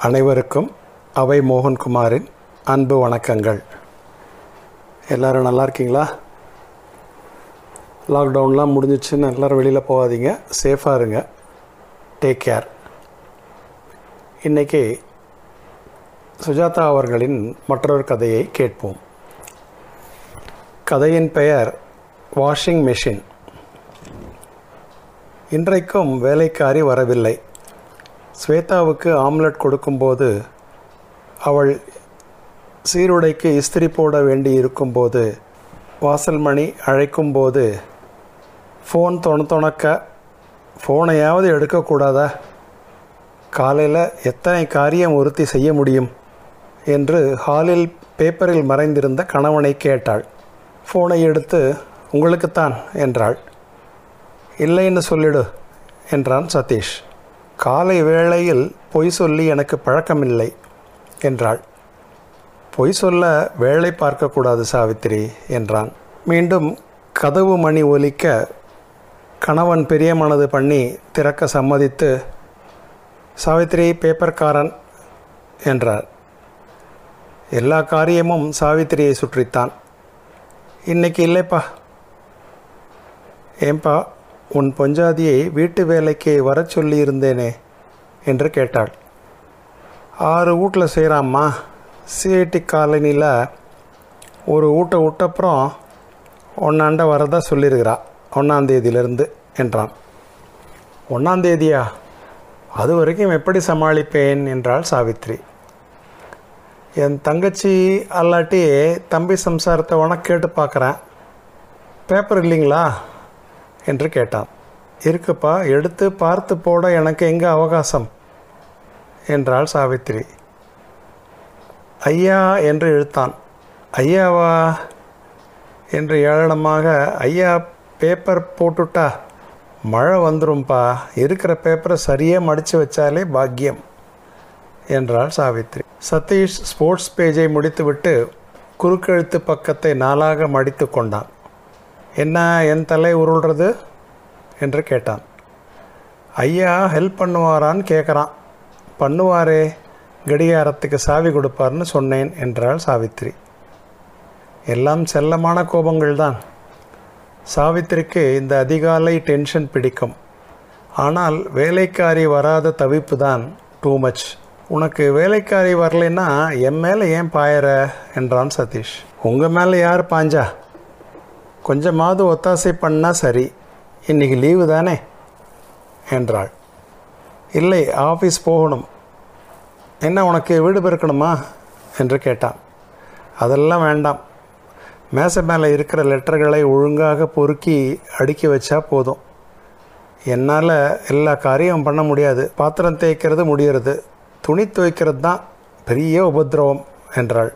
அனைவருக்கும் அவை மோகன்குமாரின் அன்பு வணக்கங்கள். எல்லோரும் நல்லா இருக்கீங்களா? லாக்டவுன்லாம் முடிஞ்சிச்சுன்னு எல்லோரும் வெளியில் போகாதீங்க. சேஃபாக இருங்க. டேக் கேர் இன்றைக்கி சுஜாதா அவர்களின் மற்றொரு கதையை கேட்போம். கதையின் பெயர் வாஷிங் மெஷின் இன்றைக்கும் வேலைக்காரி வரவில்லை. ஸ்வேதாவுக்கு ஆம்லெட் கொடுக்கும்போது அவள் சீருடைக்கு இஸ்திரி போட வேண்டி இருக்கும்போது வாசல் மணி அழைக்கும்போது ஃபோன் தொண தொணக்க ஃபோனையாவது எடுக்கக்கூடாதா? காலையில் எத்தனை காரியம் ஒருத்தி செய்ய முடியும்? என்று ஹாலில் பேப்பரில் மறைந்திருந்த கணவனை கேட்டாள். ஃபோனை எடுத்து உங்களுக்குத்தான் என்றாள். இல்லைன்னு சொல்லிடு என்றான் சதீஷ். காலை வேளையில் பொய் சொல்லி எனக்கு பழக்கமில்லை என்றாள். பொய் சொல்ல வேலை பார்க்கக்கூடாது சாவித்திரி என்றான். மீண்டும் கதவு மணி ஒலிக்க கணவன் பெரிய மனது பண்ணி திறக்க சம்மதித்து சாவித்திரி பேப்பர்காரன் என்றார். எல்லா காரியமும் சாவித்திரியை சுற்றித்தான். இன்னைக்கு இல்லைப்பா. ஏன்பா? உன் பொஞ்சாதியை வீட்டு வேலைக்கு வரச் சொல்லியிருந்தேனே என்று கேட்டாள். ஆறு வீட்டில் செய்கிறாம்மா சிஐடி காலனியில் ஒரு வீட்டை விட்டப்புறம் ஒன்னாண்ட வரதா சொல்லியிருக்கிறா ஒன்றாந்தேதியிலேருந்து என்றான். ஒன்றாந்தேதியா அது வரைக்கும் எப்படி சமாளிப்பேன்? என்றாள் சாவித்ரி. என் தங்கச்சி அல்லாட்டி தம்பி சம்சாரத்தை உனக்கு கேட்டு பார்க்குறேன். பேப்பர் இல்லைங்களா? என்று கேட்டான். இருக்குப்பா எடுத்து பார்த்து போட எனக்கு எங்கே அவகாசம்? என்றாள் சாவித்திரி. ஐயா என்று இழுத்தான். ஐயாவா? என்று ஏளனமாக ஐயா பேப்பர் போட்டுட்டா? மழை வந்துரும்பா. இருக்கிற பேப்பரை சரியாக மடித்து வச்சாலே பாக்கியம் என்றாள் சாவித்ரி சதீஷ் ஸ்போர்ட்ஸ் பேஜை முடித்துவிட்டு குறுக்கெழுத்து பக்கத்தை நாளாக மடித்து கொண்டான். என்ன என் தலை உருள்றது? என்று கேட்டான். ஐயா ஹெல்ப் பண்ணுவாரான்னு கேட்குறான் பண்ணுவாரே கடிகாரத்துக்கு சாவி கொடுப்பார்னு சொன்னேன் என்றாள் சாவித்ரி. எல்லாம் செல்லமான கோபங்கள் தான். சாவித்திரிக்கு இந்த அதிகாலை டென்ஷன் பிடிக்கும். ஆனால் வேலைக்காரி வராத தவிப்பு தான் டூ மச் உனக்கு வேலைக்காரி வரலைன்னா என் மேலே ஏன் பாயற? என்றான் சதீஷ். உங்கள் மேலே யார் பாஞ்சா? கொஞ்சமாவது ஒத்தாசை பண்ணால் சரி. இன்றைக்கி லீவு தானே? என்றாள். இல்லை ஆஃபீஸ் போகணும். என்ன உனக்கு வீடு பெருக்கணுமா? என்று கேட்டான். அதெல்லாம் வேண்டாம். மேசை மேலே இருக்கிற லெட்டர்களை ஒழுங்காக பொறுக்கி அடுக்கி வச்சா போதும். என்னால் எல்லா காரியம் பண்ண முடியாது. பாத்திரம் தேய்க்கிறது முடியறது. துணி துவைக்கிறது தான் பெரிய உபத்திரவம் என்றாள்.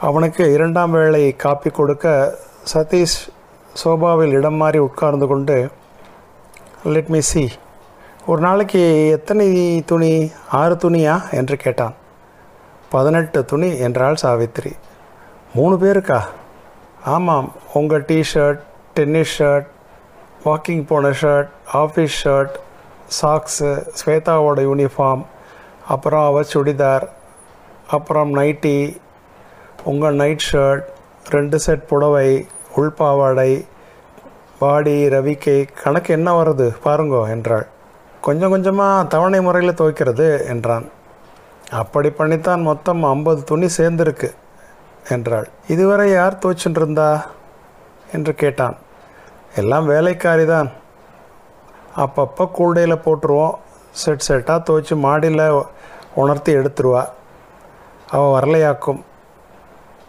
அவனுக்கு இரண்டாம் வேளை காப்பி கொடுக்க சதீஷ் சோபாவில் இடம் மாறி உட்கார்ந்து கொண்டு லெட் மீ சி ஒரு நாளைக்கு எத்தனை துணி? ஆறு துணியா? என்று கேட்டான். பதினெட்டு துணி என்றாள் சாவித்ரி மூணு பேருக்கா? ஆமாம். உங்கள் T shirt tennis shirt walking போன ஷர்ட் ஆஃபீஸ் ஷர்ட் சாக்ஸு ஸ்வேதாவோட யூனிஃபார்ம் அப்புறம் அவர் சுடிதார் அப்புறம் நைட்டி உங்கள் நைட் ஷர்ட் ரெண்டு செட் புடவை உள்பாவாடை பாடி ரவிக்கை கணக்கு என்ன வருது? பாருங்கோ என்றாள். கொஞ்சம் கொஞ்சமாக தவணை முறையில் துவைக்கிறது என்றான். அப்படி பண்ணித்தான் மொத்தம் ஐம்பது துணி சேர்ந்துருக்கு என்றாள். இதுவரை யார் துவைச்சுட்டு என்று கேட்டான். எல்லாம் வேலைக்காரி தான் அப்பப்போ கூடையில் போட்டுருவோம். செட் செட்டாக துவைச்சி மாடியில் உணர்த்தி எடுத்துருவா. அவள் வரலையாக்கும்.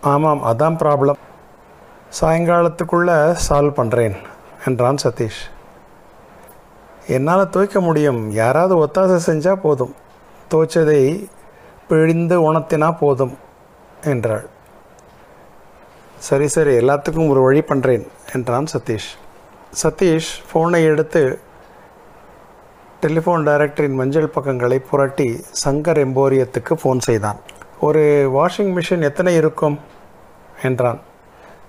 ஆமாம் அதான் ப்ராப்ளம் சாயங்காலத்துக்குள்ளே சால்வ் பண்ணுறேன் என்றான் சதீஷ். என்னால் துவைக்க முடியும். யாராவது ஒத்தாசை செஞ்சால் போதும். துவைச்சதை பிழிந்து உணர்த்தினா போதும் என்றாள். சரி சரி எல்லாத்துக்கும் ஒரு வழி பண்ணுறேன் என்றான் சதீஷ். சதீஷ் ஃபோனை எடுத்து டெலிஃபோன் டைரக்டரின் மஞ்சள் பக்கங்களை புரட்டி சங்கர் எம்போரியத்துக்கு ஃபோன் செய்தான். ஒரு வாஷிங் மிஷின் எத்தனை இருக்கும்? என்றான்.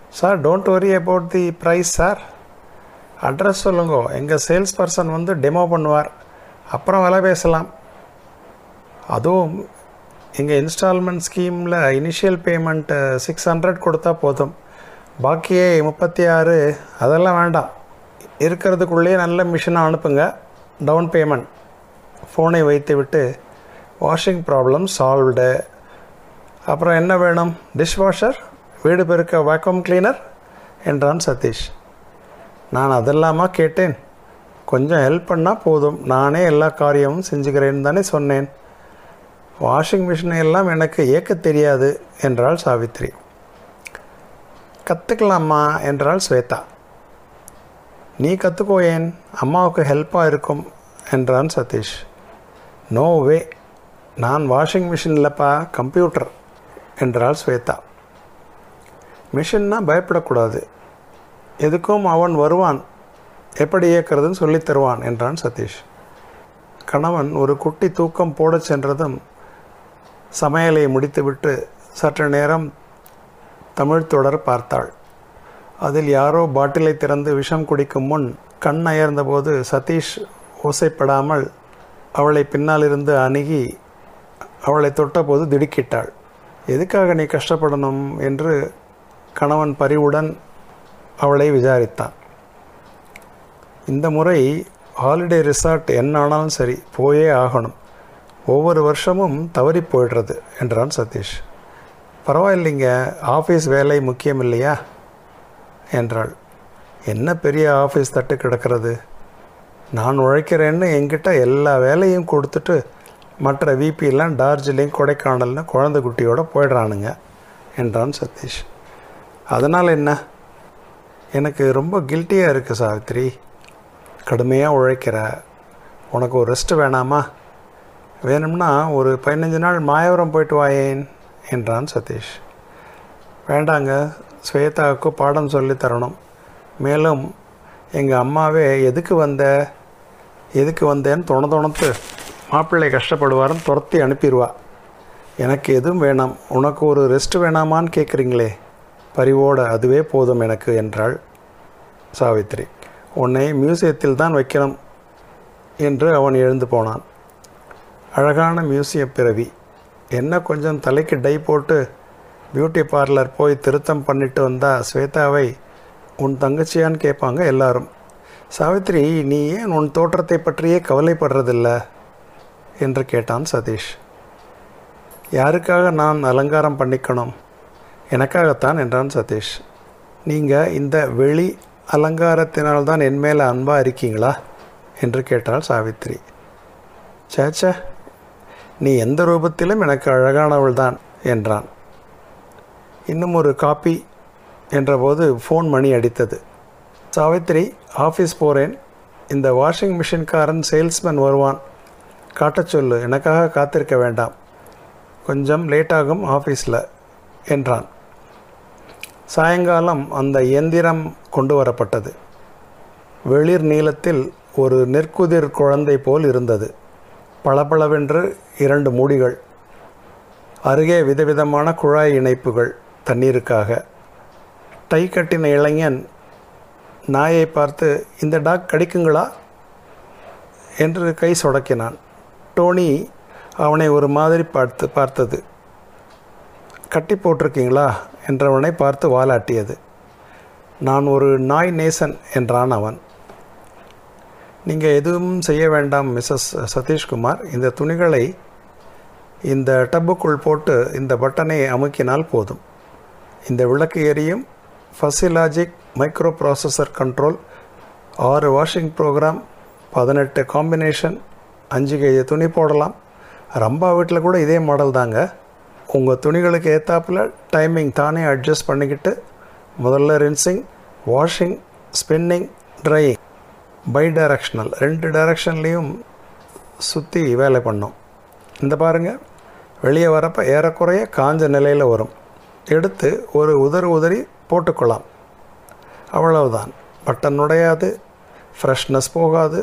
Sir don't worry about the price sir address சொல்லுங்க. எங்கள் சேல்ஸ் பர்சன் வந்து டெமோ பண்ணுவார். அப்புறம் விலை பேசலாம். அதுவும் எங்கள் இன்ஸ்டால்மெண்ட் ஸ்கீமில் இனிஷியல் பேமெண்ட்டு சிக்ஸ் ஹண்ட்ரட் கொடுத்தா போதும். பாக்கியே முப்பத்தி ஆறு. அதெல்லாம் வேண்டாம். இருக்கிறதுக்குள்ளேயே நல்ல மிஷினாக அனுப்புங்க. டவுன் பேமெண்ட் ஃபோனை வைத்து விட்டு வாஷிங் ப்ராப்ளம் சால்வ்டு அப்புறம் என்ன வேணும்? டிஷ் வாஷர் வீடு பெருக்க வேக்யூம் கிளீனர் என்றான் சதீஷ். நான் அதெல்லாமா கேட்டேன்? கொஞ்சம் ஹெல்ப் பண்ணால் போதும். நானே எல்லா காரியமும் செஞ்சுக்கிறேன்னு தானே சொன்னேன். வாஷிங் மிஷினை எல்லாம் எனக்கு இயக்க தெரியாது என்றாள் சாவித்ரி. கற்றுக்கலாமா என்றாள் ஸ்வேதா. நீ கற்றுக்கோயேன் அம்மாவுக்கு ஹெல்ப்பாக இருக்கும் என்றான் சதீஷ். நோ வே நான் வாஷிங் மிஷின் இல்லைப்பா கம்ப்யூட்டர் என்றாள் ஸ்வேதா. மிஷின்னா பயப்படக்கூடாது. எதுக்கும் அவன் வருவான். எப்படி இயக்கிறதுன்னு சொல்லித் தருவான் என்றான் சதீஷ். கணவன் ஒரு குட்டி தூக்கம் போடச் சென்றதும் சமையலை முடித்துவிட்டு சற்று நேரம் தமிழ் தொடர் பார்த்தாள். அதில் யாரோ பாட்டிலை திறந்து விஷம் குடிக்கும் முன் கண் அயர்ந்தபோது சதீஷ் ஓசைப்படாமல் அவளை பின்னாலிருந்து அணுகி அவளை தொட்டபோது திடுக்கிட்டாள். எதுக்காக நீ கஷ்டப்படணும் என்று கணவன் பரிவுடன் அவளை விசாரித்தான். இந்த முறை ஹாலிடே ரிசார்ட் என்ன ஆனாலும் சரி போயே ஆகணும். ஒவ்வொரு வருஷமும் தவறி போயிடுறது என்றான் சதீஷ். பரவாயில்லைங்க ஆஃபீஸ் வேலை முக்கியம் இல்லையா என்றாள். என்ன பெரிய ஆஃபீஸ் தட்டு கிடக்கிறது? நான் உழைக்கிறேன்னு என்கிட்ட எல்லா வேலையும் கொடுத்துட்டு மற்ற விபிலாம் டார்ஜிலிங் கொடைக்கானல்னு குழந்தை குட்டியோடு போயிடுறானுங்க என்றான் சதீஷ். அதனால் என்ன? எனக்கு ரொம்ப கில்ட்டியாக இருக்குது சாவித்ரி. கடுமையாக உழைக்கிற. உனக்கு ஒரு ரெஸ்ட் வேணாமா? வேணும்னா ஒரு பதினஞ்சு நாள் மாயவரம் போயிட்டு வாயேன் என்றான் சதீஷ். வேண்டாங்க ஸ்வேதாவுக்கு பாடம் சொல்லி தரணும். மேலும் எங்கள் அம்மாவே எதுக்கு வந்த? எதுக்கு வந்தேன்னு தொண தொணத்து மாப்பிள்ளை கஷ்டப்படுவார்னு துரத்தி அனுப்பிடுவா எனக்கு எதுவும் வேணாம். உனக்கு ஒரு ரெஸ்ட் வேணாமான்னு கேட்குறீங்களே பரிவோட அதுவே போதும் எனக்கு என்றாள் சாவித்ரி. உன்னை மியூசியத்தில் தான் வைக்கணும் என்று அவன் எழுந்து போனான். அழகான மியூசிய பிறவி. என்ன கொஞ்சம் தலைக்கு டை போட்டு பியூட்டி பார்லர் போய் திருத்தம் பண்ணிட்டு வந்தா ஸ்வேதாவை உன் தங்கச்சியான்னு கேட்பாங்க எல்லாரும். சாவித்ரி நீ ஏன் உன் தோற்றத்தை பற்றியே கவலைப்படுறதில்ல? என்று கேட்டான் சதீஷ். யாருக்காக நான் அலங்காரம் பண்ணிக்கணும்? எனக்காகத்தான் என்றான் சதீஷ். நீங்கள் இந்த வெளி அலங்காரத்தினால்தான் என் மேலே அன்பாக இருக்கீங்களா? என்று கேட்டாள் சாவித்ரி. சேச்ச நீ எந்த ரூபத்திலும் எனக்கு அழகானவள் தான் என்றான். இன்னும் ஒரு காப்பி என்றபோது ஃபோன் மணி அடித்தது. சாவித்ரி ஆஃபீஸ் போகிறேன் இந்த வாஷிங் மிஷின்காரன் சேல்ஸ்மேன் வருவான். காட்டச் சொல்லு எனக்காக காத்திருக்க வேண்டாம். கொஞ்சம் லேட்டாகும் ஆஃபீஸில் என்றான். சாயங்காலம் அந்த இயந்திரம் கொண்டு வரப்பட்டது. வெளிர் நீளத்தில் ஒரு நெற்குதிர் குழந்தை போல் இருந்தது. பளபளவென்று இரண்டு மூடிகள் அருகே விதவிதமான குழாய் இணைப்புகள் தண்ணீருக்காக. டை கட்டின இளைஞன் நாயை பார்த்து இந்த டாக் கடிக்குங்களா? என்று கை சொடக்கினான். டோனி அவனை ஒரு மாதிரி பார்த்து பார்த்தது. கட்டி போட்டிருக்கீங்களா? என்றவனை பார்த்து வாலாட்டியது. நான் ஒரு நாய் நேசன் என்றான் அவன். நீங்கள் எதுவும் செய்ய வேண்டாம் மிஸ்ஸஸ் சதீஷ்குமார். இந்த துணிகளை இந்த டப்புக்குள் போட்டு இந்த பட்டனை அமுக்கினால் போதும். இந்த விளக்கு எரியும். Fuzzy logic micro processor control. ஆறு வாஷிங் ப்ரோக்ராம் பதினெட்டு காம்பினேஷன் அஞ்சு கேஜி துணி போடலாம். ரம்பா வீட்டில் கூட இதே மாடல் தாங்க. உங்கள் துணிகளுக்கு ஏற்றாப்புல டைமிங் தானே அட்ஜஸ்ட் பண்ணிக்கிட்டு முதல்ல rinsing washing spinning drying bidirectional ரெண்டு டைரக்ஷன்லேயும் சுற்றி வேலை பண்ணும். இந்த பாருங்கள் வெளியே வரப்போ ஏறக்குறைய காஞ்ச நிலையில் வரும். எடுத்து ஒரு உதறு உதறி போட்டுக்கொள்ளலாம் அவ்வளவுதான். பட்டன் உடையாது. ஃப்ரெஷ்னஸ் போகாது.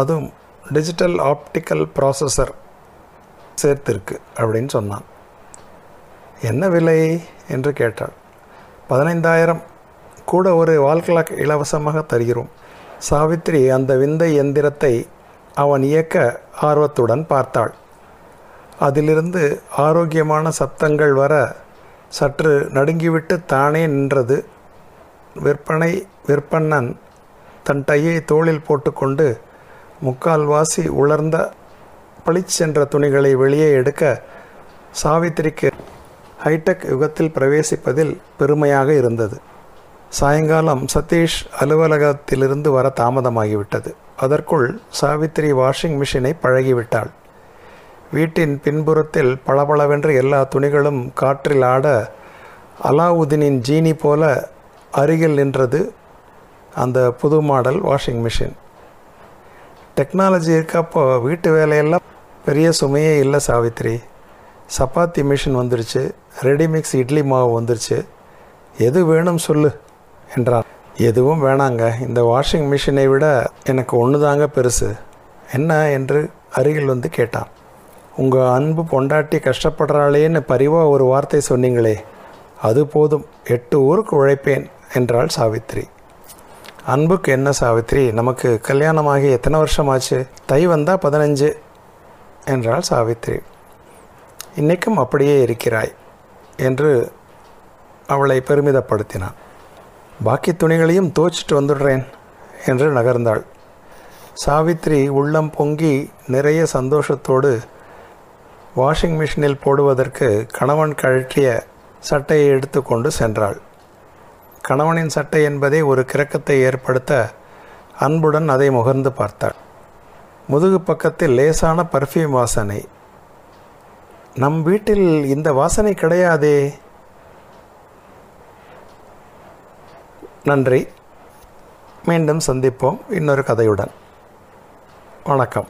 அதுவும் டிஜிட்டல் ஆப்டிக்கல் ப்ராசஸர் சேர்த்திருக்கு அப்படின்னு சொன்னான். என்ன விலை என்று கேட்டாள். பதினைந்தாயிரம். கூட ஒரு வால்கிளாக் இலவசமாக தருகிறோம். சாவித்ரி அந்த விந்தை எந்திரத்தை அவன் இயக்க ஆர்வத்துடன் பார்த்தாள். அதிலிருந்து ஆரோக்கியமான சப்தங்கள் வர சற்று நடுங்கிவிட்டு தானே நின்றது. விற்பனை விற்பன்னன் தன் டையை தோளில் போட்டுக்கொண்டு முக்கால்வாசி உலர்ந்த பளிச்சென்ற துணிகளை வெளியே எடுக்க சாவித்திரிக்கு ஹைடெக் யுகத்தில் பிரவேசிப்பதில் பெருமையாக இருந்தது. சாயங்காலம் சதீஷ் அலுவலகத்திலிருந்து வர தாமதமாகிவிட்டது. அதற்குள் சாவித்திரி வாஷிங் மிஷினை பழகிவிட்டாள். வீட்டின் பின்புறத்தில் பளபளவென்று எல்லா துணிகளும் காற்றில் ஆட அலாவுதீனின் ஜீனி போல அருகில் நின்றது அந்த புது மாடல் வாஷிங் மிஷின். டெக்னாலஜி இருக்கப்போ வீட்டு வேலையெல்லாம் பெரிய சுமையே இல்லை சாவித்ரி. சப்பாத்தி மிஷின் வந்துருச்சு. ரெடிமிக்ஸ் இட்லி மாவு வந்துருச்சு. எது வேணும் சொல்லு என்றான் எதுவும் வேணாங்க. இந்த வாஷிங் மிஷினை விட எனக்கு ஒன்று தாங்க பெருசு. என்ன என்று அருகில் வந்து கேட்டான் உங்கள் அன்பு பொண்டாட்டி கஷ்டப்படுறாளேன்னு பரிவாக ஒரு வார்த்தை சொன்னீங்களே அது போதும். எட்டு ஊருக்கு உழைப்பேன் என்றாள் சாவித்ரி. அன்புக்கு என்ன சாவித்ரி? நமக்கு கல்யாணமாகி எத்தனை வருஷமாச்சு? தை வந்தால் பதினஞ்சு என்றாள் சாவித்ரி. இன்றைக்கும் அப்படியே இருக்கிறாய் என்று அவளை பெருமிதப்படுத்தினான். பாக்கி துணிகளையும் தோச்சிட்டு வந்துடுறேன் என்று நகர்ந்தாள். சாவித்ரி உள்ளம் பொங்கி நிறைய சந்தோஷத்தோடு வாஷிங் மிஷினில் போடுவதற்கு கணவன் கழற்றிய சட்டையை எடுத்துக்கொண்டு சென்றாள். கணவனின் சட்டை என்பதே ஒரு கிரக்கத்தை ஏற்படுத்த அன்புடன் அதை முகர்ந்து பார்த்தாள். முதுகு பக்கத்தில் லேசான பர்ஃப்யூம் வாசனை. நம் வீட்டில் இந்த வாசனை கிடையாதே. நன்றி. மீண்டும் சந்திப்போம். இன்னொரு கதையுடன். வணக்கம்.